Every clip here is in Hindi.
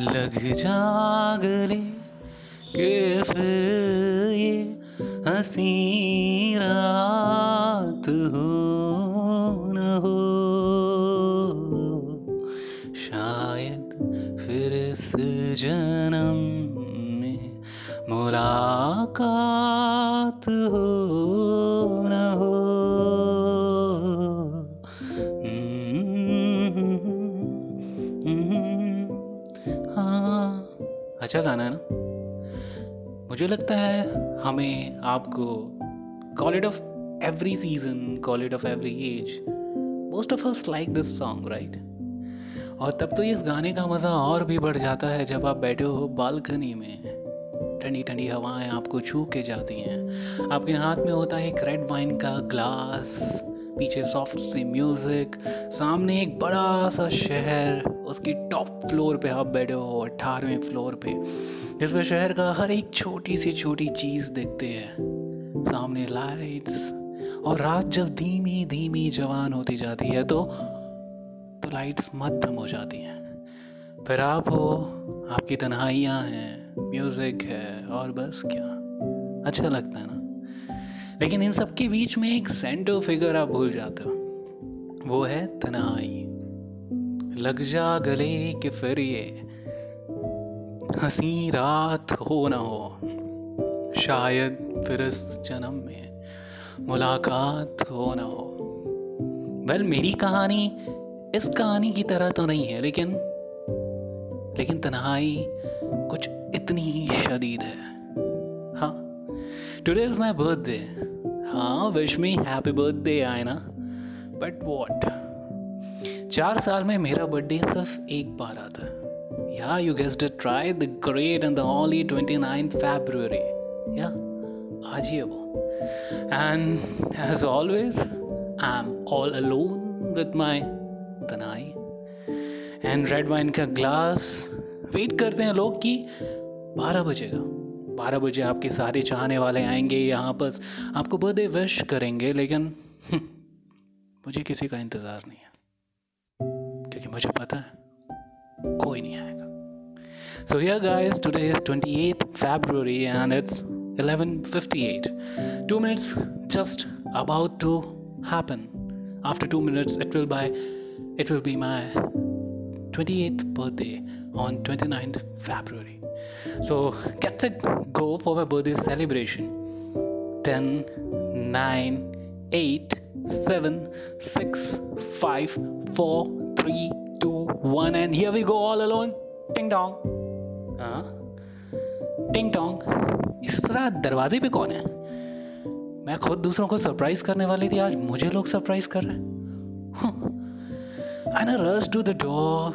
लग जा गले के फिर ये हँसी रात हो न हो। शायद फिर इस जन्म में मुलाकात हो। अच्छा गाना है ना? मुझे लगता है हमें आपको call it off every season call it off every age most of us like this song right और तब तो इस गाने का मज़ा और भी बढ़ जाता है जब आप बैठे हो बालकनी में। ठंडी ठंडी हवाएँ आपको छू के जाती हैं। आपके हाथ में होता है एक रेड वाइन का ग्लास पीछे सॉफ्ट सी म्यूज़िक सामने एक बड़ा सा शहर, उसकी टॉप फ्लोर पे आप बैठे हो अठारहवें फ्लोर पे, जिसमें शहर का हर एक छोटी सी छोटी चीज़ देखते हैं। सामने लाइट्स और रात जब धीमी धीमी जवान होती जाती है तो तो लाइट्स मध्यम हो जाती हैं। फिर आप हो, आपकी तन्हाइयाँ हैं म्यूज़िक है और बस क्या। अच्छा लगता है ना? लेकिन इन सब के बीच में एक सेंटर फिगर आप भूल जाते हो। वो है तनाई लग जा गले कि फिर ये हँसी रात हो न हो। शायद फिर जन्म में मुलाकात हो ना हो। वेल मेरी कहानी इस कहानी की तरह तो नहीं है, लेकिन लेकिन तन्हाई कुछ इतनी ही शदीद है। हाँ टुडे इज़ माई बर्थडे हाँ विश मी हैप्पी बर्थडे आए ना बट वॉट चार साल में मेरा बर्थडे सिर्फ़ एक बार आता है। या you guessed try the great and the only twenty nine February या आज ही है वो। And as always I am all alone with my तनाई and red wine का ग्लास वेट करते हैं लोग कि बारह बजेगा। बारह बजे आपके सारे चाहने वाले आएँगे, यहाँ पर आपको बर्थडे विश करेंगे, लेकिन मुझे किसी का इंतज़ार नहीं है। क्योंकि मुझे पता है, कोई नहीं आएगा। So here guys today is twenty eight February and it's eleven fifty eight two minutes just about to happen after two minutes it will by it will be my twenty eighth birthday on twenty ninth February so get set go for my birthday celebration. 10 9 8 7 6 5 4 3 2 1 and here we go all alone. Ding dong. हाँ टिंग टोंग इस तरह दरवाजे पे कौन है? मैं खुद दूसरों को सरप्राइज़ करने वाली थी आज मुझे लोग सरप्राइज़ कर रहे हैं। ना रस टू द डोर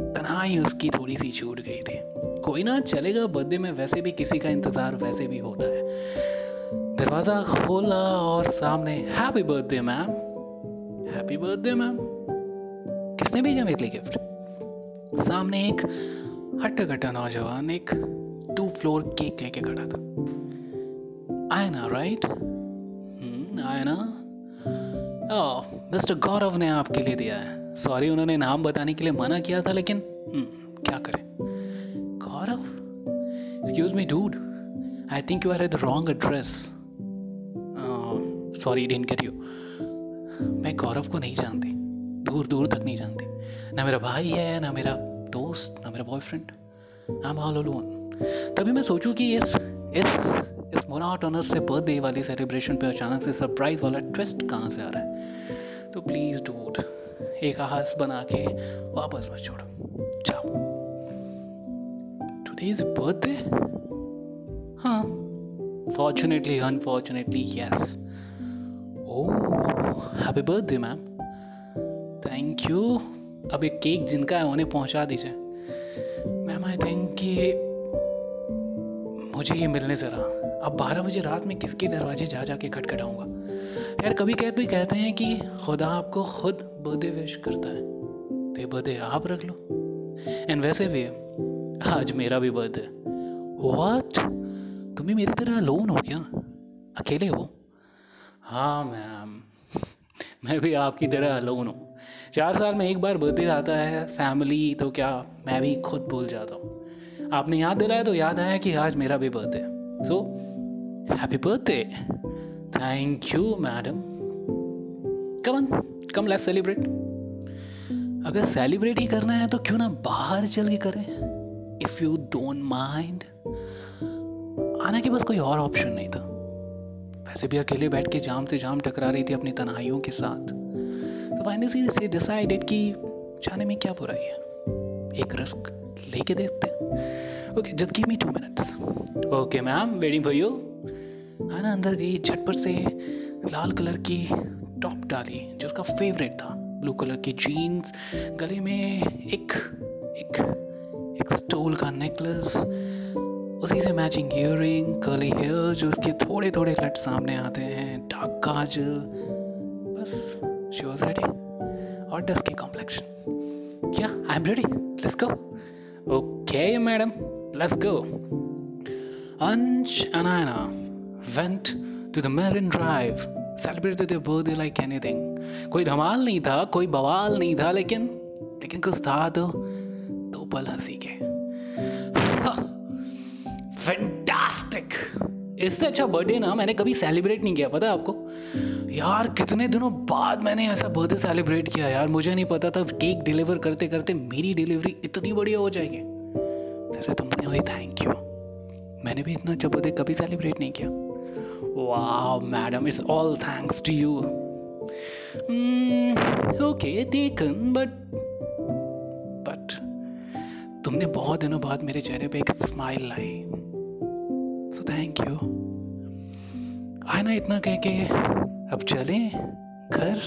तनाई उसकी थोड़ी सी छूट गई थी। कोई ना चलेगा बर्थडे में वैसे भी किसी का इंतज़ार वैसे भी होता है। दरवाज़ा खोला और सामने happy birthday ma'am happy birthday ma'am किसने भेजा मेरे लिए गिफ्ट सामने एक हट्टा कट्टा नौजवान, एक टू फ्लोर केक लेके खड़ा था। आए ना राइट आए ना मिस्टर गौरव ने आपके लिए दिया है। सॉरी उन्होंने नाम बताने के लिए मना किया था, लेकिन क्या करें? Gaurav excuse me dude I think you are at the wrong address sorry get you मैं गौरव को नहीं जानती. दूर दूर तक नहीं जानती. ना मेरा भाई है, ना मेरा दोस्त, ना मेरा बॉयफ्रेंड आई एम ऑल तभी मैं सोचूं कि इस इस इस मोनाटोनस से बर्थडे वाली सेलिब्रेशन पे अचानक से सरप्राइज़ वाला ट्विस्ट कहाँ से आ रहा है? तो प्लीज़ डूड एक हास बना के वापस मत छोड़ो. जाओ. इज़ बर्थडे हाँ fortunately unfortunately yes oh happy birthday ma'am thank you अब एक केक जिनका है उन्हें पहुँचा दीजिए। मैम आई थिंक कि मुझे ये मिलने ज़रा। अब बारह बजे रात में किसके दरवाजे जा जा के खटखटाऊँगा? यार कभी कह भी कहते हैं कि खुदा आपको खुद बर्थडे विश करता है। तो ये बर्थडे आप रख लो। एंड वैसे भी आज मेरा भी बर्थडे व्हाट तुम भी मेरी तरह लोन हो क्या? अकेले हो? हाँ मैम मैं भी आपकी तरह लोन हूँ। चार साल में एक बार बर्थडे आता है फैमिली तो क्या मैं भी खुद भूल जाता हूँ। आपने याद दिलाया तो याद आया कि आज मेरा भी birthday so happy birthday thank you madam come on come let's celebrate अगर सेलिब्रेट ही करना है तो क्यों ना बाहर चल के करें? इफ़ यू डोंट माइंड आना के बस कोई और ऑप्शन नहीं था। वैसे भी अकेले बैठ के जाम से जाम टकरा रही थी अपनी तनाइयों के साथ। तो फाइनली से डिसाइडेड कि जाने में क्या बुराई है। एक रिस्क लेके देखते okay just give me two minutes okay ma'am waiting for you ना अंदर गई, झटपट से लाल कलर की टॉप डाली, जो उसका फेवरेट था। ब्लू कलर की जीन्स गले में एक एक एक स्टोल का नेकलेस उसी से मैचिंग इयरिंग कर्ली हेयर जो उसके थोड़े थोड़े लट सामने आते हैं डार्क काजल, बस शी वॉज़ रेडी और डस्ट की कॉम्प्लेक्शन क्या I am ready let's go okay madam let's go Ansh Anayna went to the Marine Drive celebrated their birthday like anything. कोई धमाल नहीं था, कोई बवाल नहीं था, लेकिन लेकिन कुछ था तो पल हँसी के। फैंटास्टिक इससे अच्छा बर्थडे ना मैंने कभी सेलिब्रेट नहीं किया, पता है आपको? यार, कितने दिनों बाद मैंने ऐसा बर्थडे सेलिब्रेट किया यार, मुझे नहीं पता था केक डिलीवर करते करते मेरी डिलीवरी इतनी बढ़िया हो जाएगी। जैसे तुमने वही थैंक यू मैंने भी इतना अच्छा बर्थडे कभी सेलिब्रेट नहीं किया। वाह madam it's all thanks to you okay taken but तुमने बहुत दिनों बाद मेरे चेहरे पे एक स्माइल लाई। सो थैंक यू आए ना इतना कह के, अब चलें घर?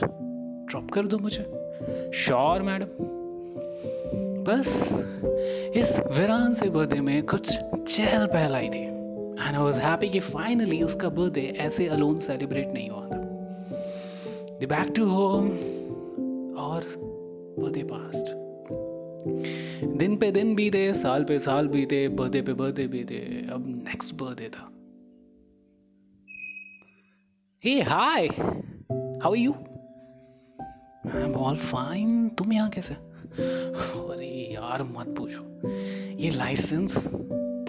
ड्रॉप कर दो मुझे। श्योर मैडम बस, इस वीरान से बर्थडे में कुछ चहल पहल आई थी। एंड आई वाज हैप्पी कि फाइनली उसका बर्थडे ऐसे अलोन सेलिब्रेट नहीं हुआ था। द बैक टू होम और बर्थडे पास्ट दिन पे दिन बीते, साल पे साल बीते, बर्थडे पे बर्थडे बीते, अब नेक्स्ट बर्थडे था। Hey hi how you I am all fine तुम यहाँ कैसे? अरे यार, मत पूछो। ये लाइसेंस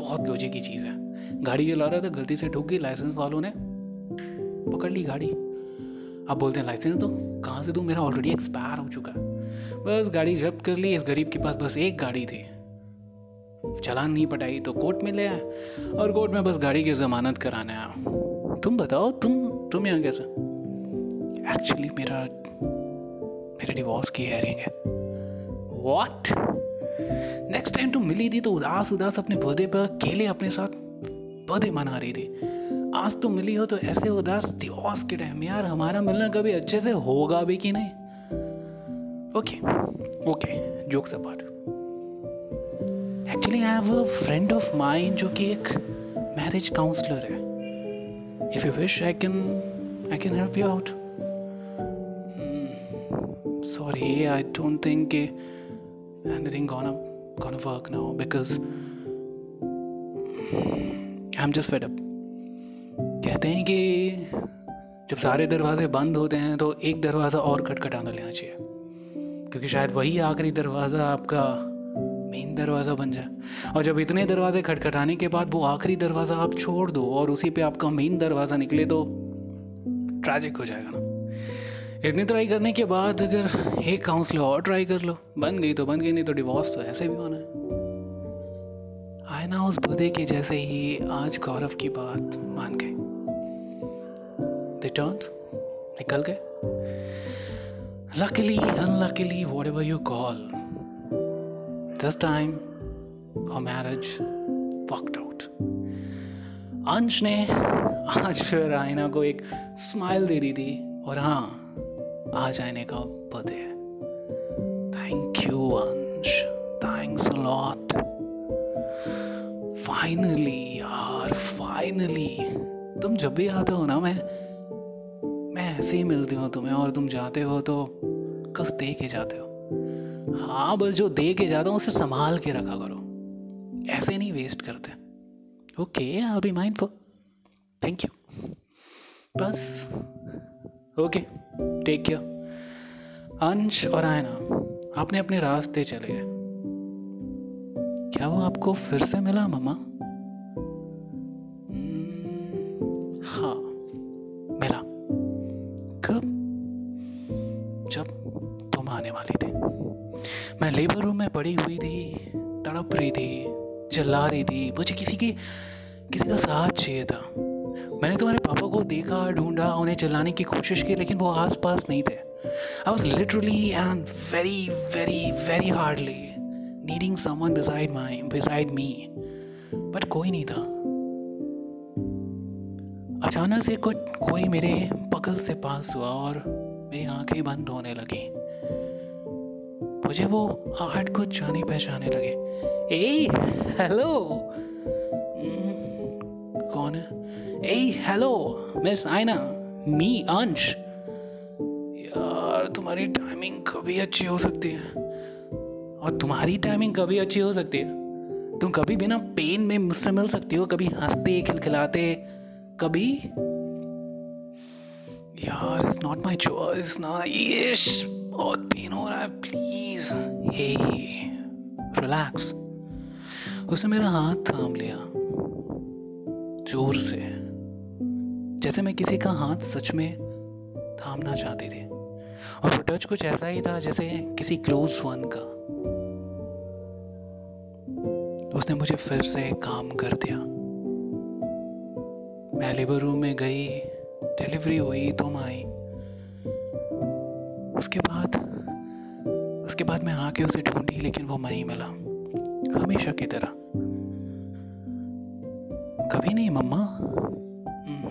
बहुत लोजे की चीज़ है। गाड़ी चला रहा था, गलती से ठुक गई लाइसेंस वालों ने पकड़ ली गाड़ी। अब बोलते हैं लाइसेंस दो। कहाँ से दो? मेरा ऑलरेडी एक्सपायर हो चुका है। बस गाड़ी जब्त कर ली, इस गरीब के पास बस एक गाड़ी थी। चलान नहीं पटाई तो कोर्ट में ले आया और कोर्ट में बस गाड़ी की जमानत कराने आया। तुम बताओ, तुम तुम यहाँ कैसे? एक्चुअली मेरा, मेरे डिवोर्स की हेयरिंग है। वॉट नेक्स्ट टाइम तुम मिली थी तो उदास उदास अपने बर्थडे पर अकेले अपने साथ बर्थडे मना रही थी। आज तुम मिली हो तो ऐसे उदास डिवोर्स के टाइम यार हमारा मिलना कभी अच्छे से होगा भी कि नहीं? Okay okay jokes apart actually I have a friend of mine जो कि एक मैरिज काउंसलर है. If you wish I can I can help you out sorry I don't think anything gonna gonna work now because I'm just fed up. कहते हैं कि जब सारे दरवाजे बंद होते हैं तो एक दरवाज़ा और खटखटाना लेना चाहिए। क्योंकि शायद वही आखिरी दरवाज़ा आपका मेन दरवाज़ा बन जाए। और जब इतने दरवाजे खटखटाने के बाद वो आखिरी दरवाज़ा आप छोड़ दो और उसी पे आपका मेन दरवाज़ा निकले तो ट्रैजिक हो जाएगा ना। इतनी ट्राई करने के बाद अगर एक काउंसलर और ट्राई कर लो, बन गई तो बन गई, नहीं तो डिवोर्स तो ऐसे भी होना है। आए ना उस बुधे के जैसे ही आज गौरव की बात मान गए रिटर्न निकल गए। Luckily, unluckily, whatever you call, this time our marriage worked out. अंश ने आज फिर आयना को एक स्माइल दे दी थी और हाँ आज आईने का बर्थडे है। Thank you Ansh. Thanks a lot finally यार फाइनली तुम जब भी आते हो ना मैं ऐसे ही मिलती हो तुम्हें और तुम जाते हो तो कुछ दे के जाते हो? हाँ बस जो दे के जाता हूँ उसे संभाल के रखा करो। ऐसे नहीं वेस्ट करते। Okay I be mind for thank you बस। ओके टेक केयर अंश और आयना आपने अपने रास्ते चले क्या वो आपको फिर से मिला मामा में पड़ी हुई थी तड़प रही थी चिल्ला रही थी मुझे किसी की किसी का साथ चाहिए था। मैंने तुम्हारे पापा को देखा ढूंढा उन्हें चिल्लाने की कोशिश की लेकिन वो आस पास नहीं थे। I was literally and very, very, very hardly needing someone beside my beside me. But कोई नहीं था। अचानक से कुछ कोई मेरे बगल से पास हुआ और मेरी आँखें बंद होने लगी। मुझे वो आहट को जाने पहचाने लगे। ए हेलो। hmm, कौन है? ए हेलो मिस आयना मी अंश। यार तुम्हारी टाइमिंग कभी अच्छी हो सकती है। और तुम्हारी टाइमिंग कभी अच्छी हो सकती है। तुम कभी बिना पेन में मुझसे मिल सकती हो कभी हँसते खिलखिलाते कभी यार इट्स नॉट माय चॉइस ना यस बहुत पेन हो रहा है प्लीज़ हे रिलैक्स उसने मेरा हाथ थाम लिया, ज़ोर से। जैसे मैं किसी का हाथ सच में थामना चाहती थी। और वो टच कुछ ऐसा ही था जैसे किसी क्लोज वन का। उसने मुझे फिर से काम कर दिया। मैं लेबर रूम में गई डिलीवरी हुई, तुम आई। उसके बाद उसके बाद मैं आके उसे ढूंढी लेकिन वो नहीं मिला। हमेशा की तरह। कभी नहीं मम्मा। हम्म,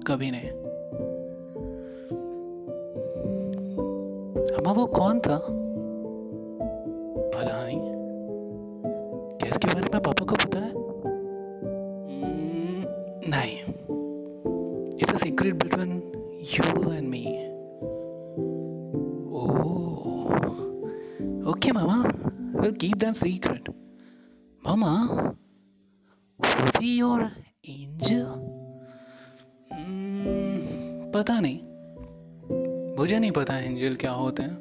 कभी नहीं। अम्मा वो कौन था? भला नहीं। क्या इसके बारे में दैट सीक्रेट मामा was he your angel? पता नहीं। मुझे नहीं पता एंजल क्या होते हैं।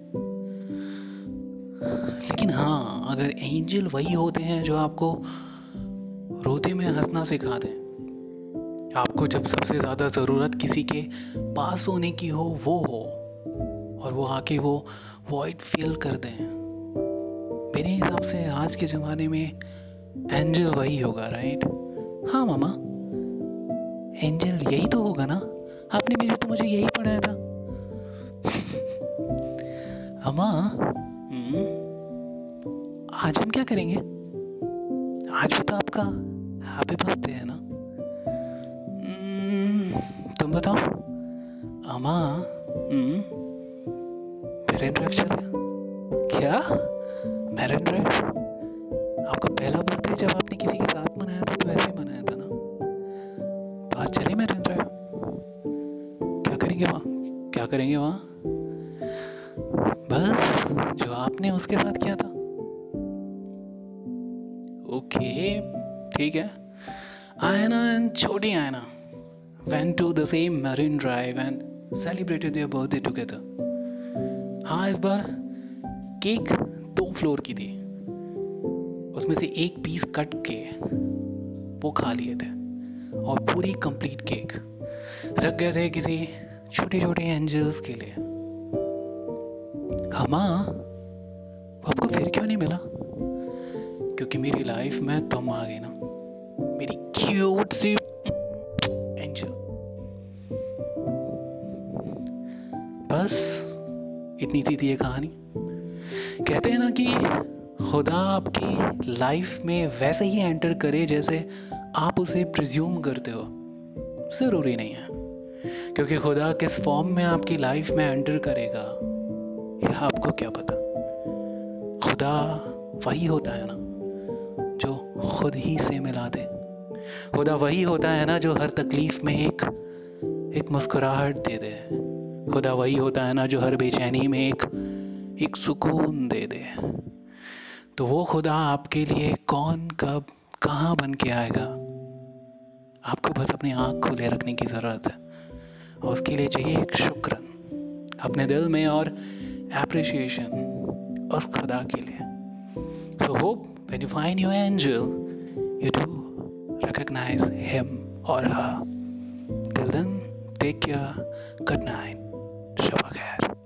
लेकिन हाँ अगर एंजल वही होते हैं जो आपको रोते में हंसना सिखा दें। आपको जब सबसे ज़्यादा ज़रूरत किसी के पास होने की हो, वो हो। और वो आके वो वॉइड फील कर दें। मेरे हिसाब से आज के ज़माने में एंजल वही होगा राइट हाँ मामा। एंजल यही तो होगा ना? आपने भी तो मुझे यही पढ़ाया था। अम्मा हम्म, आज हम क्या करेंगे? आज भी तो आपका हैप्पी बर्थडे है ना? हम्म, तुम बताओ। अम्मा मेरे ड्राइव चले क्या? मेरे ड्राइव आपका पहला बर्थडे जब आपने किसी के साथ मनाया था तो ऐसे ही मनाया था ना? बात चले मेरे ड्राइव क्या करेंगे वहाँ? क्या करेंगे वहाँ? बस, जो आपने उसके साथ किया था। ओके, ठीक है। आयना एंड छोटी आयना went to the same marine drive and celebrated their birthday together. हाँ इस बार केक दो फ्लोर की थी। उसमें से एक पीस कट के वो खा लिए थे और पूरी कंप्लीट केक रख गए थे किसी छोटे छोटे एंजल्स के लिए। हमा आपको फिर क्यों नहीं मिला? क्योंकि मेरी लाइफ में तुम आ गए ना। मेरी क्यूट सी एंजल बस, इतनी सी थी ये कहानी। कहते हैं ना कि खुदा आपकी लाइफ में वैसे ही एंटर करे जैसे आप उसे प्रिज्यूम करते हो। ज़रूरी नहीं है। क्योंकि खुदा किस फॉर्म में आपकी लाइफ में एंटर करेगा, यह आपको क्या पता? खुदा वही होता है ना, जो खुद ही से मिला दे। खुदा वही होता है ना, जो हर तकलीफ़ में एक एक मुस्कुराहट दे दे। खुदा वही होता है ना, जो हर बेचैनी में एक एक सुकून दे दे। तो वो खुदा आपके लिए कौन, कब, कहाँ बन के आएगा? आपको बस अपनी आँख खुले रखने की ज़रूरत है। और उसके लिए चाहिए एक शुक्र अपने दिल में और एप्रिसिएशन उस खुदा के लिए। So hope when you find you angel you do recognize him और हा till then take care good night शुभ खैर